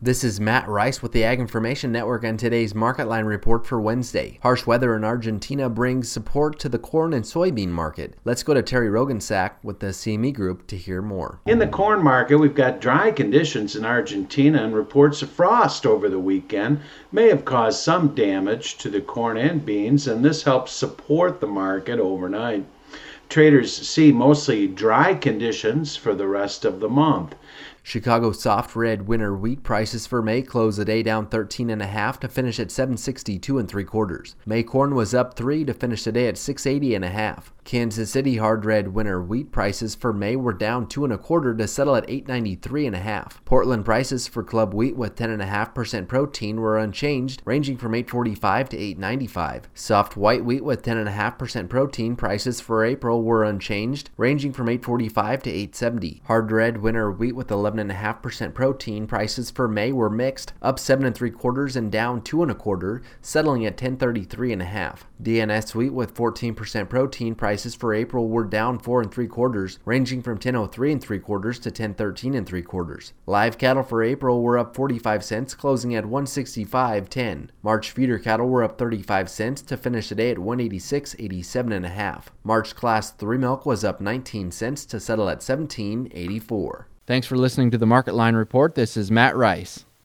This is Matt Rice with the Ag Information Network and today's Market Line report for Wednesday. Harsh weather in Argentina brings support to the corn and soybean market. Let's go to Terry Roggensack with the CME Group to hear more. In the corn market, we've got dry conditions in Argentina and reports of frost over the weekend may have caused some damage to the corn and beans, and this helps support the market overnight. Traders see mostly dry conditions for the rest of the month. Chicago soft red winter wheat prices for May closed the day down 13 and a half to finish at 762 and 3 quarters. May corn was up 3 to finish the day at 680 and a half. Kansas City hard red winter wheat prices for May were down 2 and a quarter to settle at 893 and a half. Portland prices for club wheat with 10.5% protein were unchanged, ranging from 845 to 895. Soft white wheat with 10.5% protein prices for April were unchanged, ranging from 845 to 870. Hard red winter wheat with 11.5% protein prices for May were mixed, up 7 and 3 quarters and down 2 and a quarter, settling at 1033 and a half. DNS wheat with 14% protein prices for April were down 4 and 3 quarters, ranging from 1003 and 3 quarters to 1013 and 3 quarters. Live cattle for April were up 45 cents, closing at 165.10. March feeder cattle were up 35 cents to finish the day at 186.87 and a half. March class 3 milk was up 19 cents to settle at 17.84. Thanks for listening to the Market Line Report. This is Matt Rice.